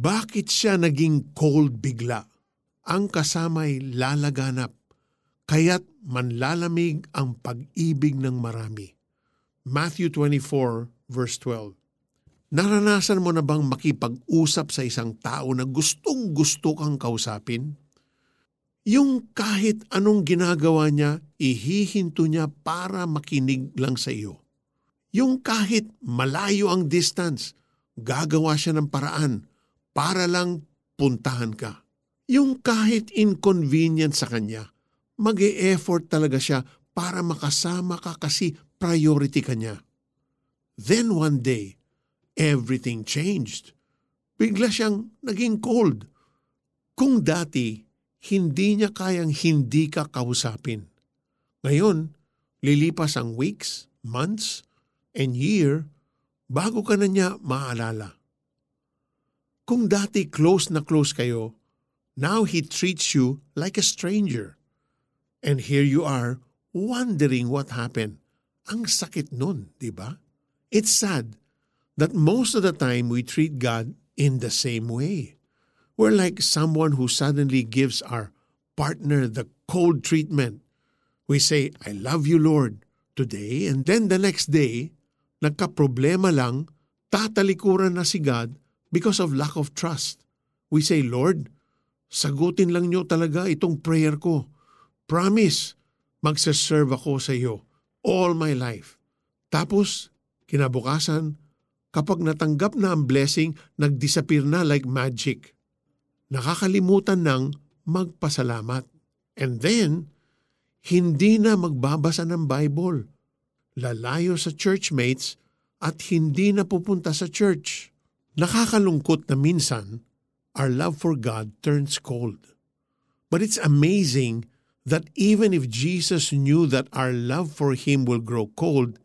Bakit siya naging cold bigla? Ang kasama'y lalaganap, kaya't manlalamig ang pag-ibig ng marami. Matthew 24 verse 12 Naranasan mo na bang makipag-usap sa isang tao na gustong gusto kang kausapin? Yung kahit anong ginagawa niya, ihihinto niya para makinig lang sa iyo. Yung kahit malayo ang distance, gagawa siya ng paraan para lang puntahan ka. Yung kahit inconvenient sa kanya, mag effort talaga siya para makasama ka kasi priority ka niya. Then one day, everything changed. Bigla siyang naging cold. Kung dati, hindi niya kayang hindi ka kausapin. Ngayon, lilipas ang weeks, months, and year bago ka na niya maalala. Kung dati close na close kayo, now he treats you like a stranger. And here you are, wondering what happened. Ang sakit nun, di ba? It's sad that most of the time we treat God in the same way. We're like someone who suddenly gives our partner the cold treatment. We say, I love you, Lord, today, and then the next day, nagka-problema lang, tatalikuran na si God because of lack of trust. We say, Lord, sagutin lang niyo talaga itong prayer ko. Promise, magsaserve ako sa iyo all my life. Tapos, kinabukasan, kapag natanggap na ang blessing, nag-disappear na like magic. Nakakalimutan ng magpasalamat. And then, hindi na magbabasa ng Bible. Lalayo sa churchmates at hindi na pupunta sa church. Nakakalungkot na minsan, our love for God turns cold. But it's amazing that even if Jesus knew that our love for Him will grow cold,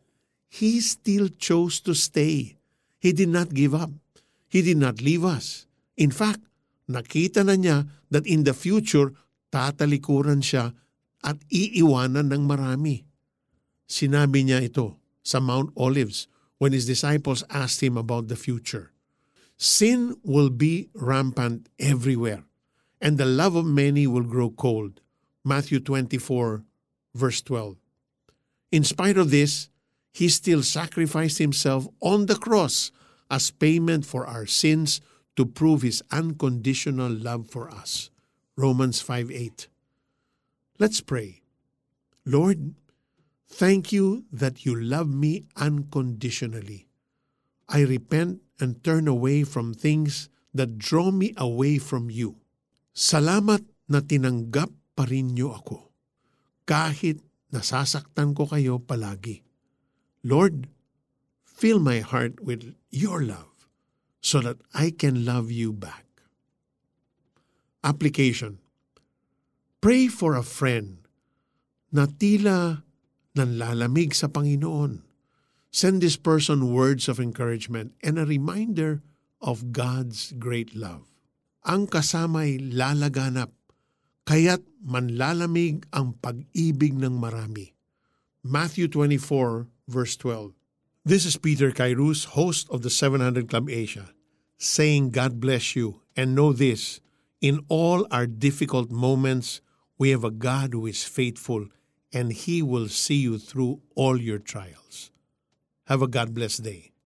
He still chose to stay. He did not give up. He did not leave us. In fact, nakita na niya that in the future, tatalikuran siya at iiwanan ng marami. Sinabi niya ito sa Mount Olives when his disciples asked him about the future. Sin will be rampant everywhere, and the love of many will grow cold. Matthew 24, verse 12. In spite of this, he still sacrificed himself on the cross as payment for our sins to prove his unconditional love for us. Romans 5 8. Let's pray. Lord, thank you that you love me unconditionally. I repent and turn away from things that draw me away from you. Salamat na tinanggap pa rin niyo ako. Kahit nasasaktan ko kayo palagi. Lord, fill my heart with your love so that I can love you back. Application Pray for a friend na tila nanlalamig sa Panginoon. Send this person words of encouragement and a reminder of God's great love. Ang kasama'y lalaganap, kaya't manlalamig ang pag-ibig ng marami. Matthew 24, verse 12. This is Peter Kairos, host of the 700 Club Asia, saying God bless you and know this, in all our difficult moments, we have a God who is faithful and He will see you through all your trials. Have a God blessed day.